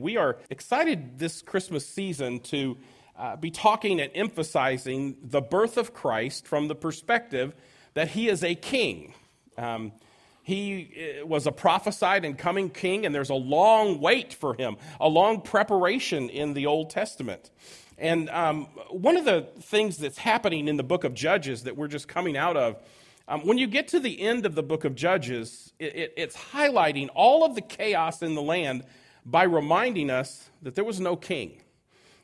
We are excited this Christmas season to uh, be talking and emphasizing the birth of Christ from the perspective that he is a king. Um, he uh, was a prophesied and coming king, and there's a long wait for him, a long preparation in the Old Testament. And um, one of the things that's happening in the book of Judges that we're just coming out of, um, when you get to the end of the book of Judges, it, it, it's highlighting all of the chaos in the land by reminding us that there was no king.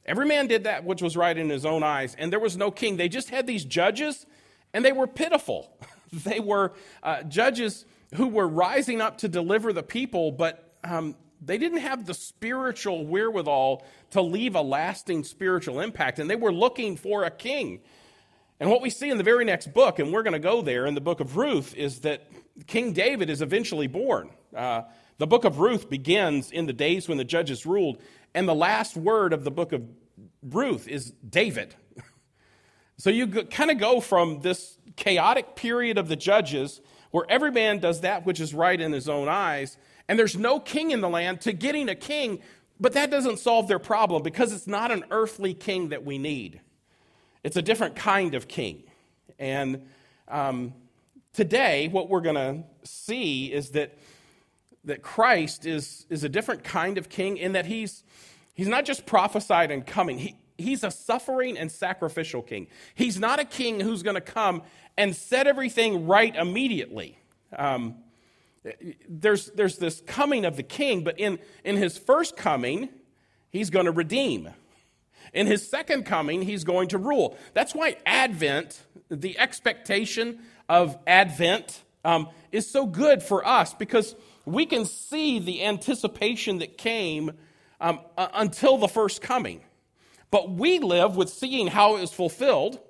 Every man did that which was right in his own eyes, and there was no king. They just had these judges, and they were pitiful. they were uh, judges who were rising up to deliver the people, but um, they didn't have the spiritual wherewithal to leave a lasting spiritual impact, and they were looking for a king. And what we see in the very next book, and we're going to go there in the book of Ruth, is that King David is eventually born. Uh, the book of Ruth begins in the days when the judges ruled, and the last word of the book of Ruth is David. So you kind of go from this chaotic period of the judges where every man does that which is right in his own eyes, and there's no king in the land, to getting a king, but that doesn't solve their problem because it's not an earthly king that we need. It's a different kind of king. And um, today, what we're going to see is that, that Christ is, is a different kind of king in that he's He's not just prophesied and coming, he, he's a suffering and sacrificial king. He's not a king who's going to come and set everything right immediately. Um, there's, there's this coming of the king, but in, in his first coming, he's going to redeem. In his second coming, he's going to rule. That's why Advent, the expectation of Advent, um, is so good for us because we can see the anticipation that came um, uh, until the first coming. But we live with seeing how it was fulfilled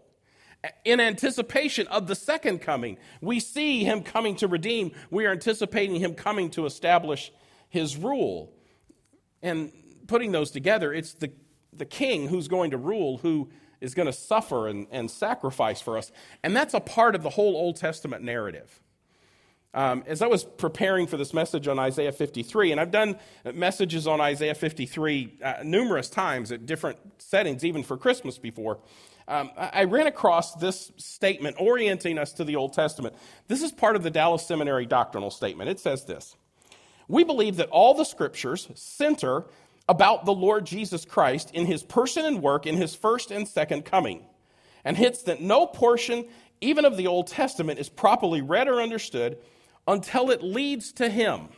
in anticipation of the second coming. We see him coming to redeem, we are anticipating him coming to establish his rule. And putting those together, it's the, the king who's going to rule who is going to suffer and, and sacrifice for us. And that's a part of the whole Old Testament narrative. Um, as I was preparing for this message on Isaiah 53, and I've done messages on Isaiah 53 uh, numerous times at different settings, even for Christmas before, um, I ran across this statement orienting us to the Old Testament. This is part of the Dallas Seminary doctrinal statement. It says this We believe that all the scriptures center about the Lord Jesus Christ in his person and work in his first and second coming, and hits that no portion, even of the Old Testament, is properly read or understood until it leads to him.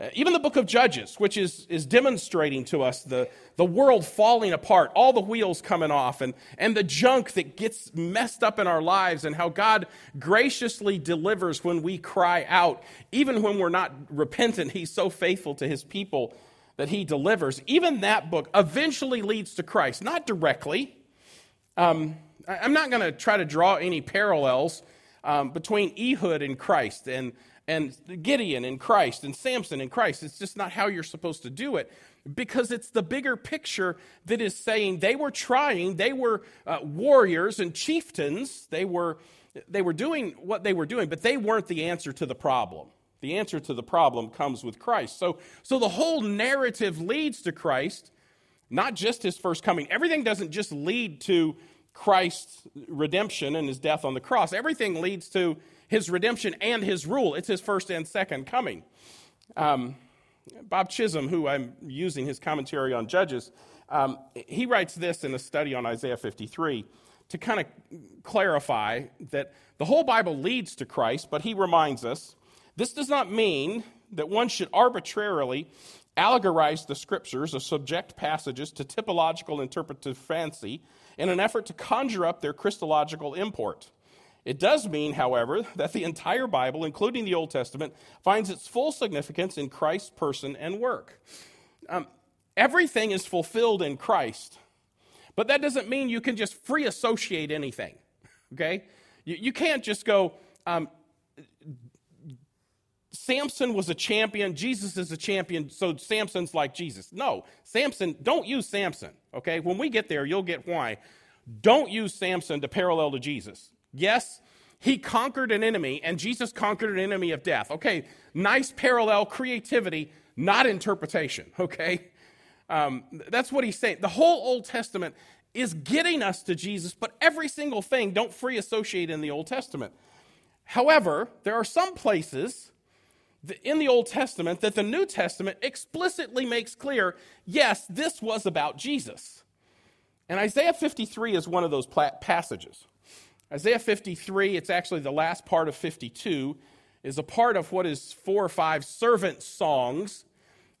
Uh, even the book of Judges, which is, is demonstrating to us the, the world falling apart, all the wheels coming off, and, and the junk that gets messed up in our lives, and how God graciously delivers when we cry out. Even when we're not repentant, He's so faithful to His people that He delivers. Even that book eventually leads to Christ, not directly. Um, I'm not going to try to draw any parallels um, between Ehud and Christ and, and Gideon and Christ and Samson and Christ. It's just not how you're supposed to do it because it's the bigger picture that is saying they were trying, they were uh, warriors and chieftains, they were, they were doing what they were doing, but they weren't the answer to the problem. The answer to the problem comes with Christ. So, so the whole narrative leads to Christ, not just his first coming. Everything doesn't just lead to Christ's redemption and his death on the cross. Everything leads to his redemption and his rule. It's his first and second coming. Um, Bob Chisholm, who I'm using his commentary on Judges, um, he writes this in a study on Isaiah 53 to kind of clarify that the whole Bible leads to Christ, but he reminds us this does not mean that one should arbitrarily allegorize the scriptures or subject passages to typological interpretive fancy in an effort to conjure up their Christological import. It does mean, however, that the entire Bible, including the Old Testament, finds its full significance in Christ's person and work. Um, everything is fulfilled in Christ, but that doesn't mean you can just free associate anything, okay? You, you can't just go, um, Samson was a champion, Jesus is a champion, so Samson's like Jesus. No, Samson, don't use Samson, okay? When we get there, you'll get why. Don't use Samson to parallel to Jesus. Yes, he conquered an enemy, and Jesus conquered an enemy of death. Okay, nice parallel, creativity, not interpretation, okay? Um, that's what he's saying. The whole Old Testament is getting us to Jesus, but every single thing don't free associate in the Old Testament. However, there are some places in the Old Testament that the New Testament explicitly makes clear yes, this was about Jesus. And Isaiah 53 is one of those passages. Isaiah 53, it's actually the last part of 52, is a part of what is four or five servant songs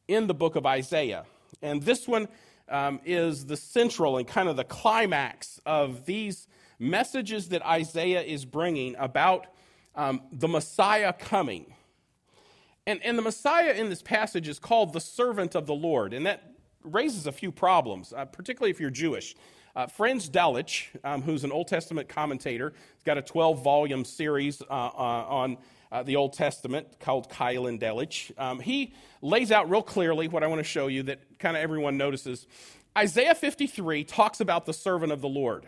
in the book of Isaiah. And this one um, is the central and kind of the climax of these messages that Isaiah is bringing about um, the Messiah coming. And, and the Messiah in this passage is called the servant of the Lord, and that raises a few problems, uh, particularly if you're Jewish. Uh, Franz Delitzsch, um, who's an Old Testament commentator, has got a 12 volume series uh, uh, on uh, the Old Testament called Keil and Delitzsch. Um, he lays out real clearly what I want to show you that kind of everyone notices. Isaiah 53 talks about the servant of the Lord.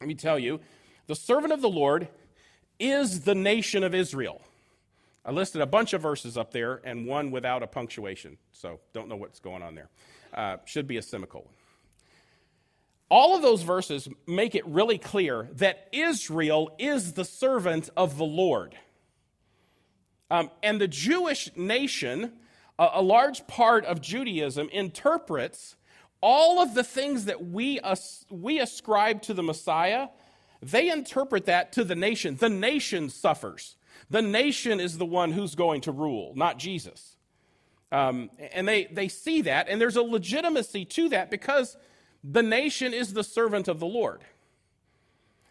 Let me tell you, the servant of the Lord is the nation of Israel. I listed a bunch of verses up there and one without a punctuation, so don't know what's going on there. Uh, should be a semicolon. All of those verses make it really clear that Israel is the servant of the Lord. Um, and the Jewish nation, a, a, large part of Judaism, interprets all of the things that we, as, we ascribe to the Messiah, they interpret that to the nation. The nation suffers. The nation is the one who's going to rule, not Jesus. Um, and they, they see that, and there's a legitimacy to that because the nation is the servant of the Lord.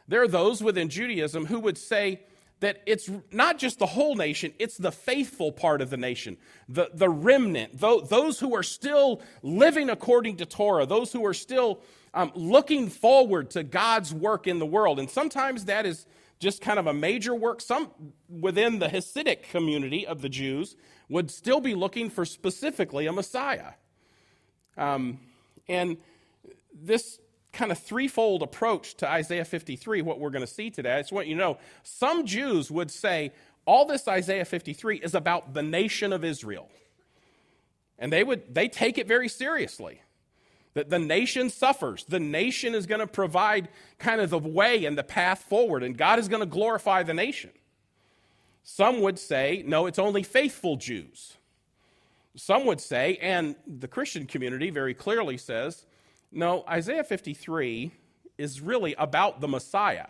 There are those within Judaism who would say, that it's not just the whole nation, it's the faithful part of the nation, the, the remnant, those who are still living according to Torah, those who are still um, looking forward to God's work in the world. And sometimes that is just kind of a major work. Some within the Hasidic community of the Jews would still be looking for specifically a Messiah. Um, and this kind of threefold approach to Isaiah 53, what we're going to see today. I just want you to know some Jews would say all this Isaiah 53 is about the nation of Israel. And they would they take it very seriously. That the nation suffers. The nation is going to provide kind of the way and the path forward, and God is going to glorify the nation. Some would say, no, it's only faithful Jews. Some would say, and the Christian community very clearly says, no, Isaiah 53 is really about the Messiah.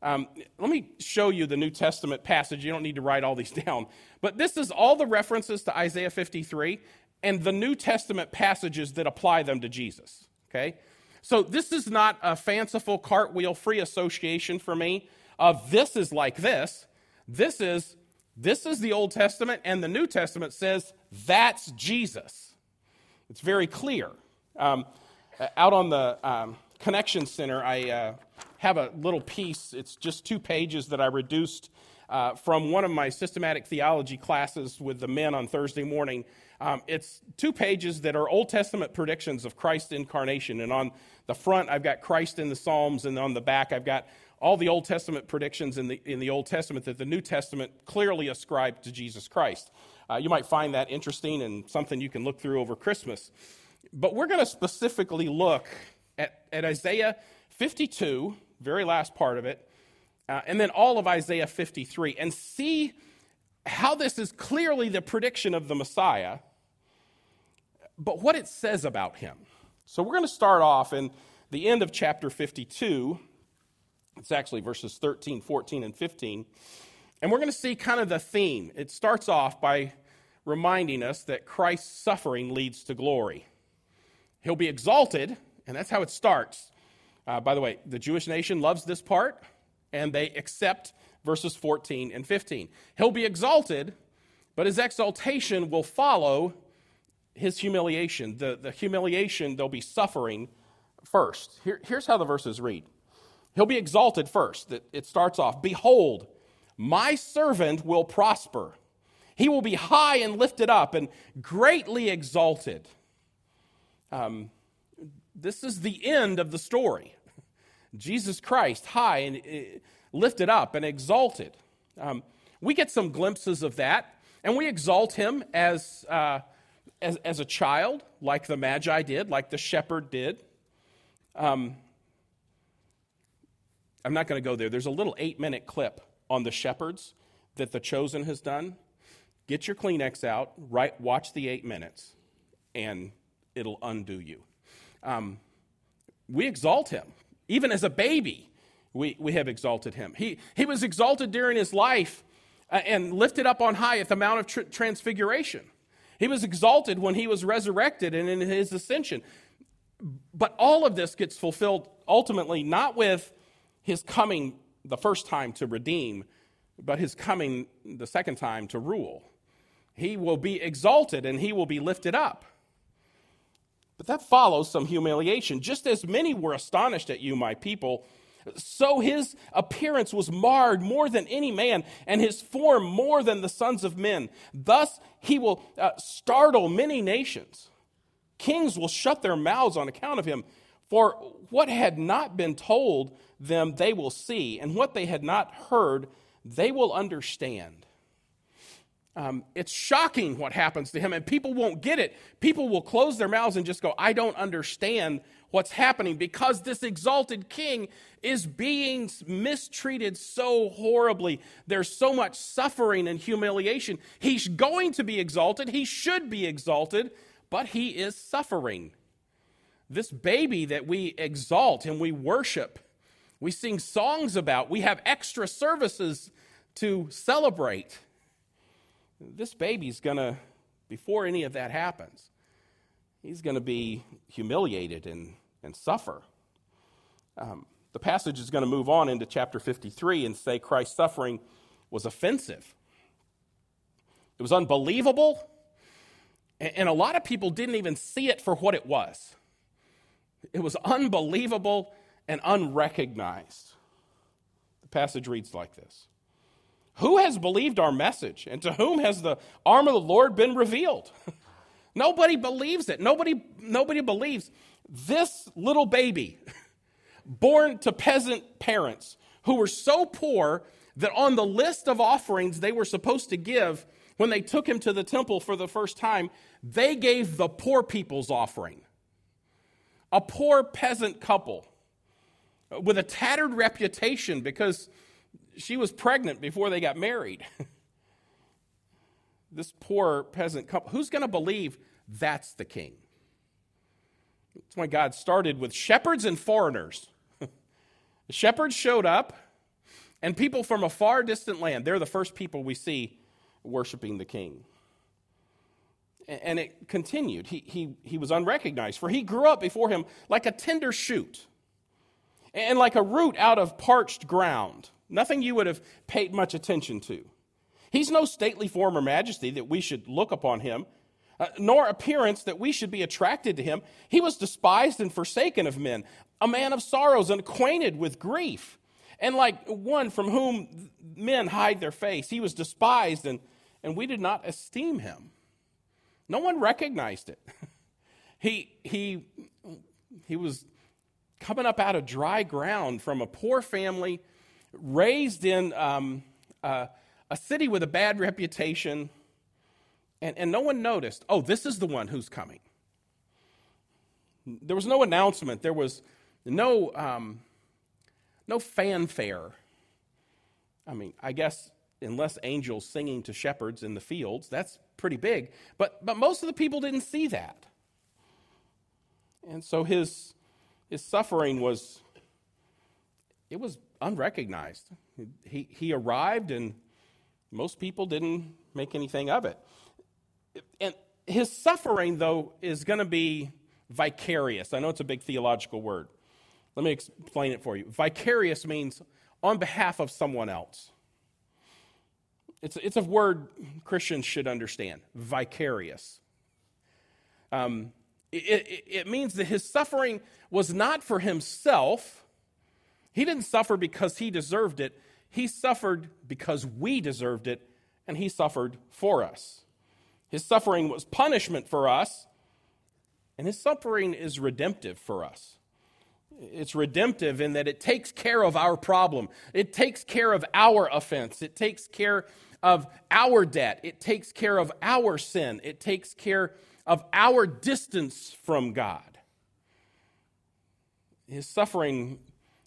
Um, let me show you the New Testament passage. You don't need to write all these down. But this is all the references to Isaiah 53 and the New Testament passages that apply them to Jesus. Okay? So this is not a fanciful cartwheel free association for me of this is like this. This is this is the Old Testament and the New Testament says that's Jesus. It's very clear. Um, uh, out on the um, Connection Center, I uh, have a little piece. It's just two pages that I reduced uh, from one of my systematic theology classes with the men on Thursday morning. Um, it's two pages that are Old Testament predictions of Christ's incarnation. And on the front, I've got Christ in the Psalms, and on the back, I've got all the Old Testament predictions in the, in the Old Testament that the New Testament clearly ascribe to Jesus Christ. Uh, you might find that interesting and something you can look through over Christmas. But we're going to specifically look at, at Isaiah 52, very last part of it, uh, and then all of Isaiah 53, and see how this is clearly the prediction of the Messiah, but what it says about him. So we're going to start off in the end of chapter 52. It's actually verses 13, 14, and 15. And we're going to see kind of the theme. It starts off by reminding us that Christ's suffering leads to glory. He'll be exalted, and that's how it starts. Uh, by the way, the Jewish nation loves this part, and they accept verses 14 and 15. He'll be exalted, but his exaltation will follow his humiliation. The, the humiliation, they'll be suffering first. Here, here's how the verses read He'll be exalted first. It starts off Behold, my servant will prosper. He will be high and lifted up and greatly exalted. Um, this is the end of the story. Jesus Christ, high and uh, lifted up and exalted. Um, we get some glimpses of that, and we exalt him as uh, as, as a child, like the Magi did, like the shepherd did. Um, I'm not going to go there. There's a little eight minute clip on the shepherds that the chosen has done. Get your Kleenex out, right, watch the eight minutes, and it'll undo you. Um, we exalt him. Even as a baby, we, we have exalted him. He, he was exalted during his life uh, and lifted up on high at the Mount of tr- Transfiguration. He was exalted when he was resurrected and in his ascension. But all of this gets fulfilled ultimately not with his coming the first time to redeem, but his coming the second time to rule. He will be exalted and he will be lifted up. But that follows some humiliation. Just as many were astonished at you, my people, so his appearance was marred more than any man, and his form more than the sons of men. Thus he will uh, startle many nations. Kings will shut their mouths on account of him. For what had not been told them, they will see, and what they had not heard, they will understand. Um, it's shocking what happens to him, and people won't get it. People will close their mouths and just go, I don't understand what's happening because this exalted king is being mistreated so horribly. There's so much suffering and humiliation. He's going to be exalted, he should be exalted, but he is suffering. This baby that we exalt and we worship, we sing songs about, we have extra services to celebrate this baby's going to, before any of that happens, he's going to be humiliated and, and suffer. Um, the passage is going to move on into chapter 53 and say Christ's suffering was offensive. It was unbelievable, and, a lot of people didn't even see it for what it was. It was unbelievable and unrecognized. The passage reads like this who has believed our message? And to whom has the arm of the Lord been revealed? nobody believes it. Nobody, nobody believes this little baby, born to peasant parents who were so poor that on the list of offerings they were supposed to give when they took him to the temple for the first time, they gave the poor people's offering. A poor peasant couple with a tattered reputation because she was pregnant before they got married. this poor peasant couple, who's going to believe that's the king? That's why God started with shepherds and foreigners. the shepherds showed up, and people from a far distant land, they're the first people we see worshiping the king. And it continued. He, he, he was unrecognized, for he grew up before him like a tender shoot and like a root out of parched ground. Nothing you would have paid much attention to. He's no stately form or majesty that we should look upon him, uh, nor appearance that we should be attracted to him. He was despised and forsaken of men, a man of sorrows and acquainted with grief. And like one from whom men hide their face, he was despised and, and we did not esteem him. No one recognized it. he, he, he was coming up out of dry ground from a poor family raised in um, uh, a city with a bad reputation, and, and no one noticed, oh, this is the one who's coming. There was no announcement, there was no, um, no fanfare. I mean, I guess unless angels singing to shepherds in the fields, that's pretty big. But, but most of the people didn't see that. And so his, his suffering was, it was unrecognized. He, he arrived, and most people didn't make anything of it. And his suffering, though, is going to be vicarious. I know it's a big theological word. Let me explain it for you. Vicarious means on behalf of someone else. It's, it's a word Christians should understand vicarious. Um, it, it, it means that his suffering was not for himself he didn't suffer because he deserved it, he suffered because we deserved it, and he suffered for us. His suffering was punishment for us, and his suffering is redemptive for us. It's redemptive in that it takes care of our problem. It takes care of our offense. It takes care of our debt. It takes care of our sin. It takes care of our distance from God. His suffering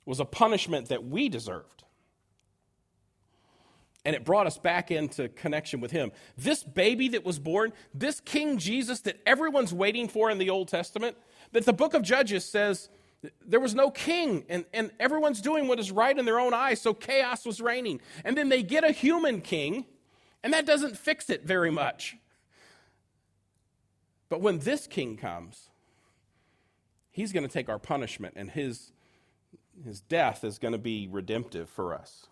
was a punishment that we deserved. And it brought us back into connection with Him. This baby that was born, this King Jesus that everyone's waiting for in the Old Testament, that the book of Judges says there was no king, and, and everyone's doing what is right in their own eyes, so chaos was reigning. And then they get a human king, and that doesn't fix it very much. But when this king comes, he's going to take our punishment, and his, his death is going to be redemptive for us.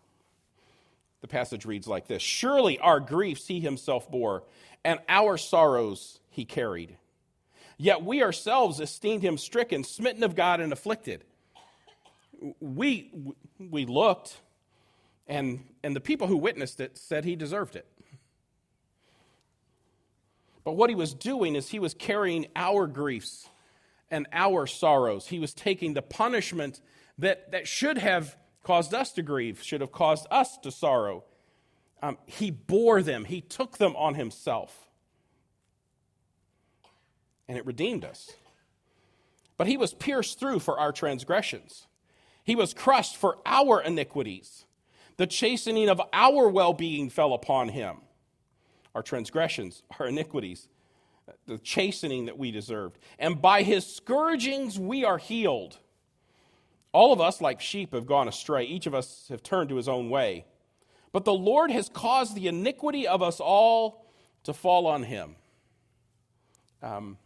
The passage reads like this Surely our griefs he himself bore, and our sorrows he carried. Yet we ourselves esteemed him stricken, smitten of God, and afflicted. We, we looked, and, and the people who witnessed it said he deserved it. But what he was doing is he was carrying our griefs and our sorrows. He was taking the punishment that, that should have caused us to grieve, should have caused us to sorrow. Um, he bore them, he took them on himself and it redeemed us. But he was pierced through for our transgressions, he was crushed for our iniquities. The chastening of our well being fell upon him. Our transgressions, our iniquities, the chastening that we deserved. And by his scourgings we are healed. All of us, like sheep, have gone astray. Each of us have turned to his own way. But the Lord has caused the iniquity of us all to fall on him. Um,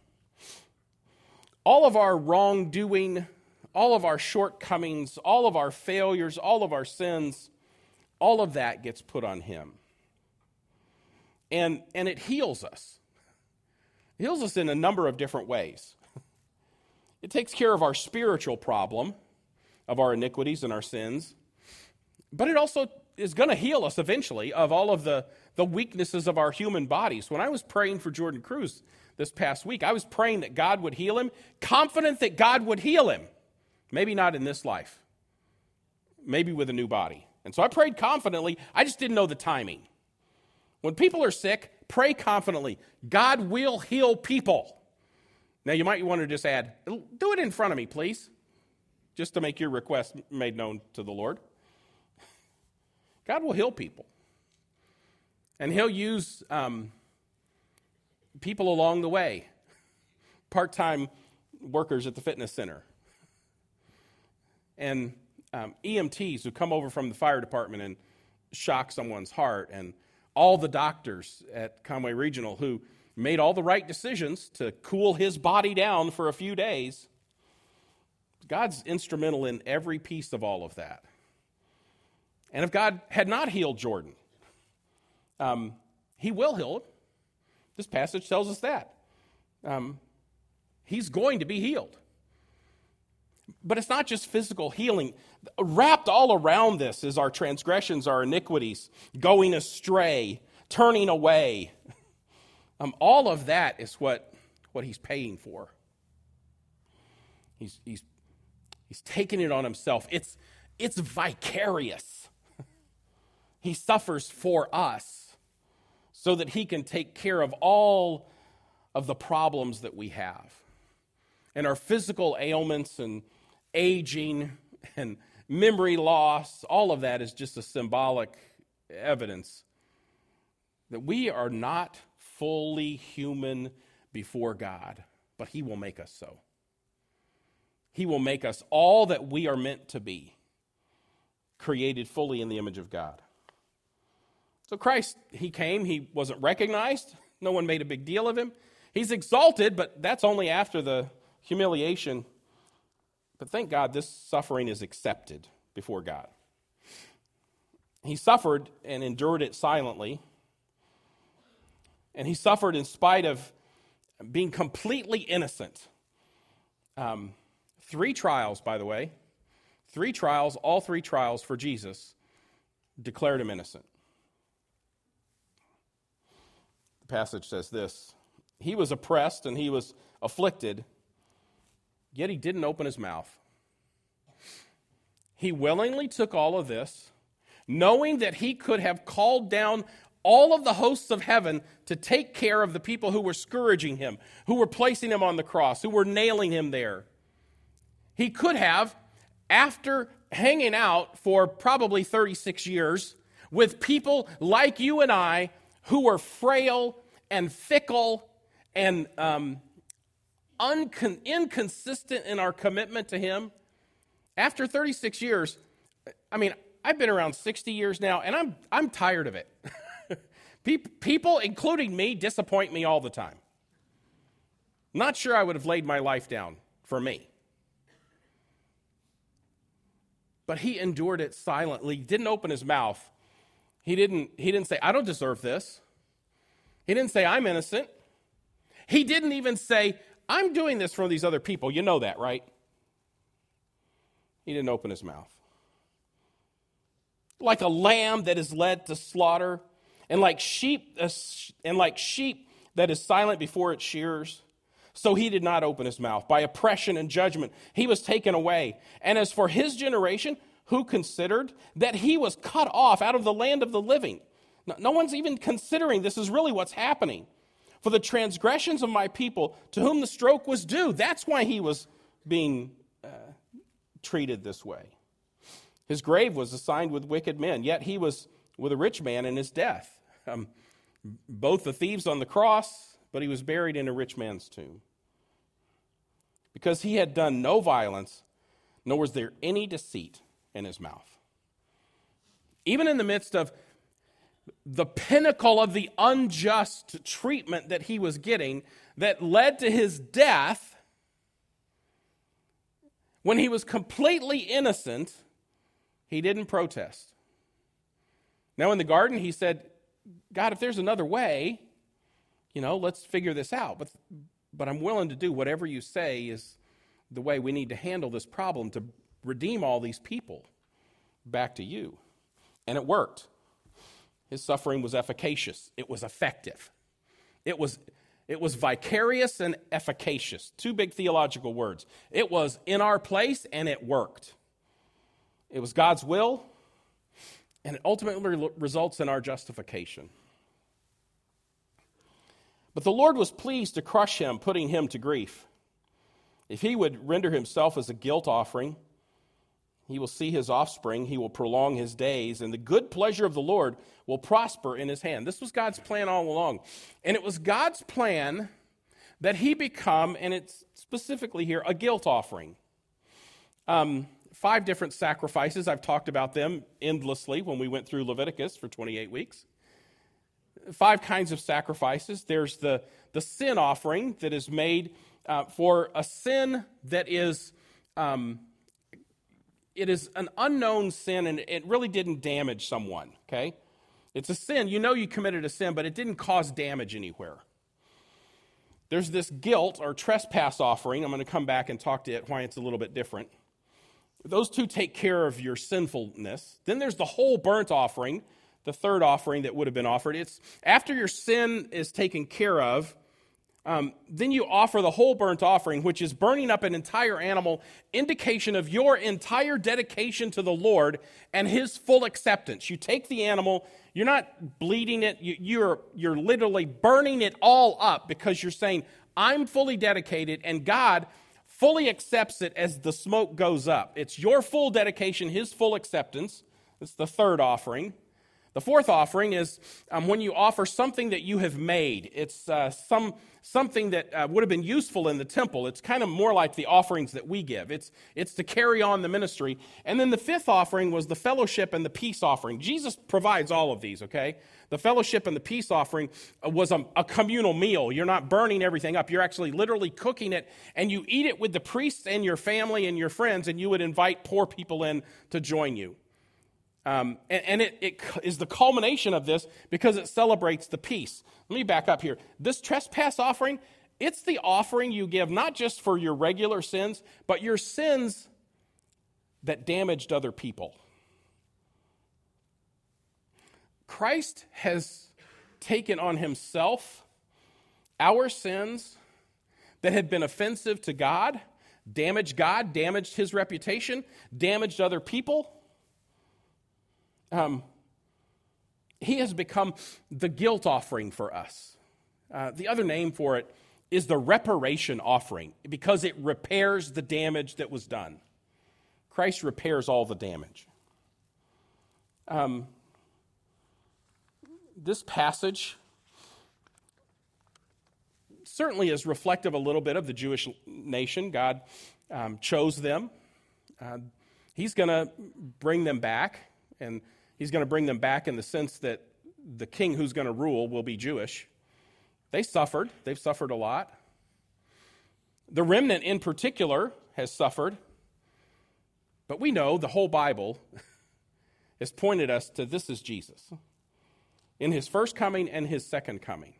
all of our wrongdoing, all of our shortcomings, all of our failures, all of our sins, all of that gets put on Him. And, and it heals us. It heals us in a number of different ways. It takes care of our spiritual problem of our iniquities and our sins, but it also is going to heal us eventually of all of the, the weaknesses of our human bodies. When I was praying for Jordan Cruz, this past week. I was praying that God would heal him, confident that God would heal him. Maybe not in this life, maybe with a new body. And so I prayed confidently. I just didn't know the timing. When people are sick, pray confidently. God will heal people. Now, you might want to just add, do it in front of me, please, just to make your request made known to the Lord. God will heal people. And He'll use um, people along the way, part time workers at the fitness center, and um, EMTs who come over from the fire department and shock someone's heart, and all the doctors at Conway Regional who made all the right decisions to cool his body down for a few days. God's instrumental in every piece of all of that. And if God had not healed Jordan, um, he will heal. This passage tells us that. Um, he's going to be healed. But it's not just physical healing. Wrapped all around this is our transgressions, our iniquities, going astray, turning away. Um, all of that is what, what he's paying for. He's, he's, he's taking it on himself. It's, it's vicarious. he suffers for us so that He can take care of all of the problems that we have. And our physical ailments and aging and memory loss, all of that is just a symbolic evidence that we are not fully human before God, but He will make us so. He will make us all that we are meant to be, created fully in the image of God. So Christ, he came, he wasn't recognized, no one made a big deal of him. He's exalted, but that's only after the humiliation. But thank God this suffering is accepted before God. He suffered and endured it silently. And he suffered in spite of being completely innocent. Um, three trials, by the way. Three trials, all three trials for Jesus declared him innocent. The passage says this He was oppressed and he was afflicted, yet he didn't open his mouth. He willingly took all of this, knowing that he could have called down all of the hosts of heaven to take care of the people who were scourging him, who were placing him on the cross, who were nailing him there. He could have, after hanging out for probably 36 years with people like you and I who were frail and fickle and um, uncon- inconsistent in our commitment to Him, after 36 years, I mean, I've been around 60 years now, and I'm, I'm tired of it. People, including me, disappoint me all the time. Not sure I would have laid my life down for me. But he endured it silently, didn't open his mouth. He didn't, he didn't say, I don't deserve this. He didn't say, I'm innocent. He didn't even say, I'm doing this for these other people. You know that, right? He didn't open his mouth. Like a lamb that is led to slaughter, and like sheep, uh, and like sheep that is silent before its shears. So he did not open his mouth. By oppression and judgment, he was taken away. And as for his generation, who considered that he was cut off out of the land of the living? No, one's even considering this is really what's happening. For the transgressions of my people, to whom the stroke was due, that's why he was being uh, treated this way. His grave was assigned with wicked men, yet he was with a rich man in his death. Um, both the thieves on the cross, but he was buried in a rich man's tomb. Because he had done no violence, nor was there any deceit in his mouth. Even in the midst of the pinnacle of the unjust treatment that he was getting that led to his death, when he was completely innocent, he didn't protest. Now, in the garden, he said, God, if there's another way, you know, let's figure this out. But, but I'm willing to do whatever you say is the way we need to handle this problem to redeem all these people back to you. And it worked. His suffering was efficacious, it was effective. It was, it was vicarious and efficacious. Two big theological words. It was in our place and it worked. It was God's will, and it ultimately results in our justification. But the Lord was pleased to crush him, putting him to grief. If he would render himself as a guilt offering, he will see his offspring, he will prolong his days, and the good pleasure of the Lord will prosper in his hand. This was God's plan all along. And it was God's plan that he become, and it's specifically here, a guilt offering. Um, five different sacrifices. I've talked about them endlessly when we went through Leviticus for 28 weeks. Five kinds of sacrifices. There's the, the sin offering that is made uh, for a sin that is. Um, it is an unknown sin and it really didn't damage someone, okay? It's a sin. You know you committed a sin, but it didn't cause damage anywhere. There's this guilt or trespass offering. I'm going to come back and talk to it why it's a little bit different. Those two take care of your sinfulness. Then there's the whole burnt offering, the third offering that would have been offered. It's after your sin is taken care of, um, then you offer the whole burnt offering, which is burning up an entire animal, indication of your entire dedication to the Lord and His full acceptance. You take the animal, you're not bleeding it, you, you're, you're literally burning it all up because you're saying, I'm fully dedicated, and God fully accepts it as the smoke goes up. It's your full dedication, His full acceptance. It's the third offering. The fourth offering is um, when you offer something that you have made. It's uh, some, something that uh, would have been useful in the temple. It's kind of more like the offerings that we give. It's, it's to carry on the ministry. And then the fifth offering was the fellowship and the peace offering. Jesus provides all of these, okay? The fellowship and the peace offering uh, was a, a communal meal. You're not burning everything up. You're actually literally cooking it, and you eat it with the priests and your family and your friends, and you would invite poor people in to join you. Um, and, and it, it is the culmination of this because it celebrates the peace. Let me back up here. This trespass offering, it's the offering you give not just for your regular sins, but your sins that damaged other people. Christ has taken on himself our sins that had been offensive to God, damaged God, damaged his reputation, damaged other people um, he has become the guilt offering for us. Uh, the other name for it is the reparation offering because it repairs the damage that was done. Christ repairs all the damage. Um, this passage certainly is reflective a little bit of the Jewish nation. God um, chose them. Uh, he's going to bring them back, and he's going to bring them back in the sense that the king who's going to rule will be Jewish. They suffered, they've suffered a lot. The remnant in particular has suffered, but we know the whole Bible has pointed us to this is Jesus in his first coming and his second coming.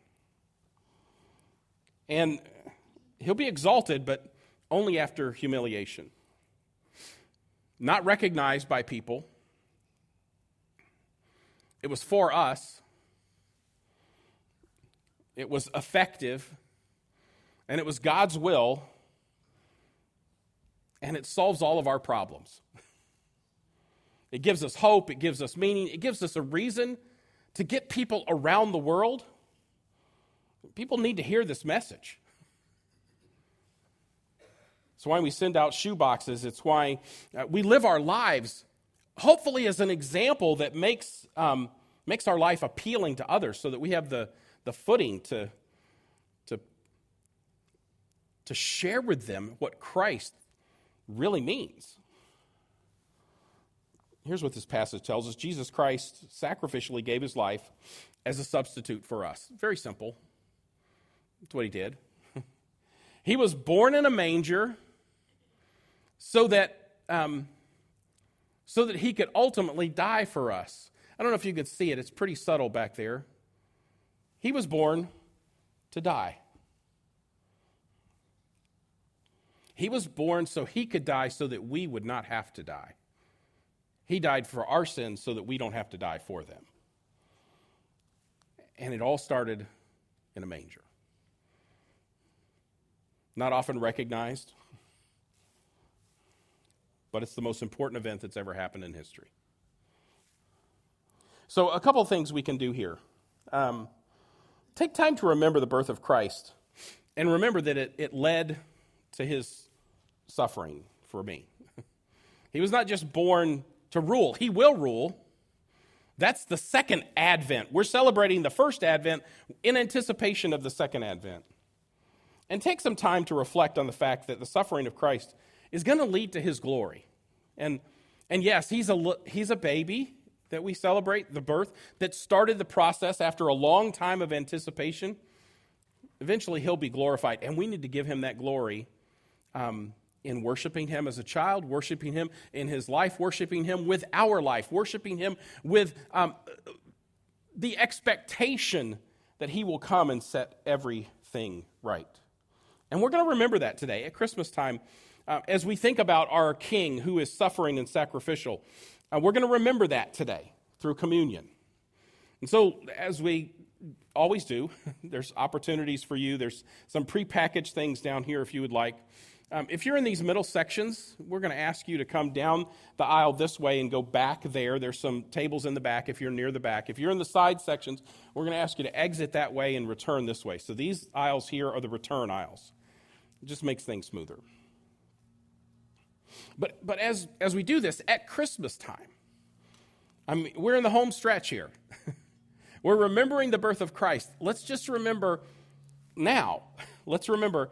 And he'll be exalted, but only after humiliation. Not recognized by people. It was for us. It was effective. And it was God's will. And it solves all of our problems. It gives us hope. It gives us meaning. It gives us a reason to get people around the world. People need to hear this message. It's why we send out shoe boxes. It's why uh, we live our lives, hopefully, as an example that makes, um, makes our life appealing to others so that we have the, the footing to, to, to share with them what Christ really means. Here's what this passage tells us Jesus Christ sacrificially gave his life as a substitute for us. Very simple. That's what he did. he was born in a manger so that, um, so that he could ultimately die for us. I don't know if you could see it, it's pretty subtle back there. He was born to die. He was born so he could die so that we would not have to die. He died for our sins so that we don't have to die for them. And it all started in a manger. Not often recognized, but it's the most important event that's ever happened in history. So, a couple things we can do here. Um, take time to remember the birth of Christ and remember that it, it led to his suffering for me. he was not just born to rule. He will rule. That's the second advent. We're celebrating the first advent in anticipation of the second advent. And take some time to reflect on the fact that the suffering of Christ is going to lead to his glory. And, and yes, he's a, he's a baby that we celebrate, the birth that started the process after a long time of anticipation. Eventually, he'll be glorified, and we need to give him that glory um, in worshiping Him as a child, worshiping Him in His life, worshiping Him with our life, worshiping Him with um, the expectation that He will come and set everything right. And we're going to remember that today at Christmas time uh, as we think about our King who is suffering and sacrificial. Uh, we're going to remember that today through communion. And so, as we always do, there's opportunities for you. There's some prepackaged things down here if you would like. Um, if you're in these middle sections, we're going to ask you to come down the aisle this way and go back there. There's some tables in the back if you're near the back. If you're in the side sections, we're going to ask you to exit that way and return this way. So these aisles here are the return aisles. It just makes things smoother. But, but as, as we do this at Christmas time, I mean, we're in the home stretch here. we're remembering the birth of Christ. Let's just remember now. Let's remember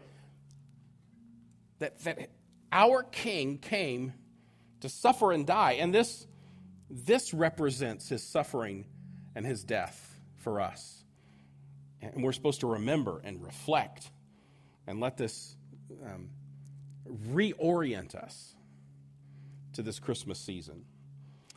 that, that our king came to suffer and die. And this, this represents his suffering and his death for us. And we're supposed to remember and reflect and let this um, reorient us to this Christmas season.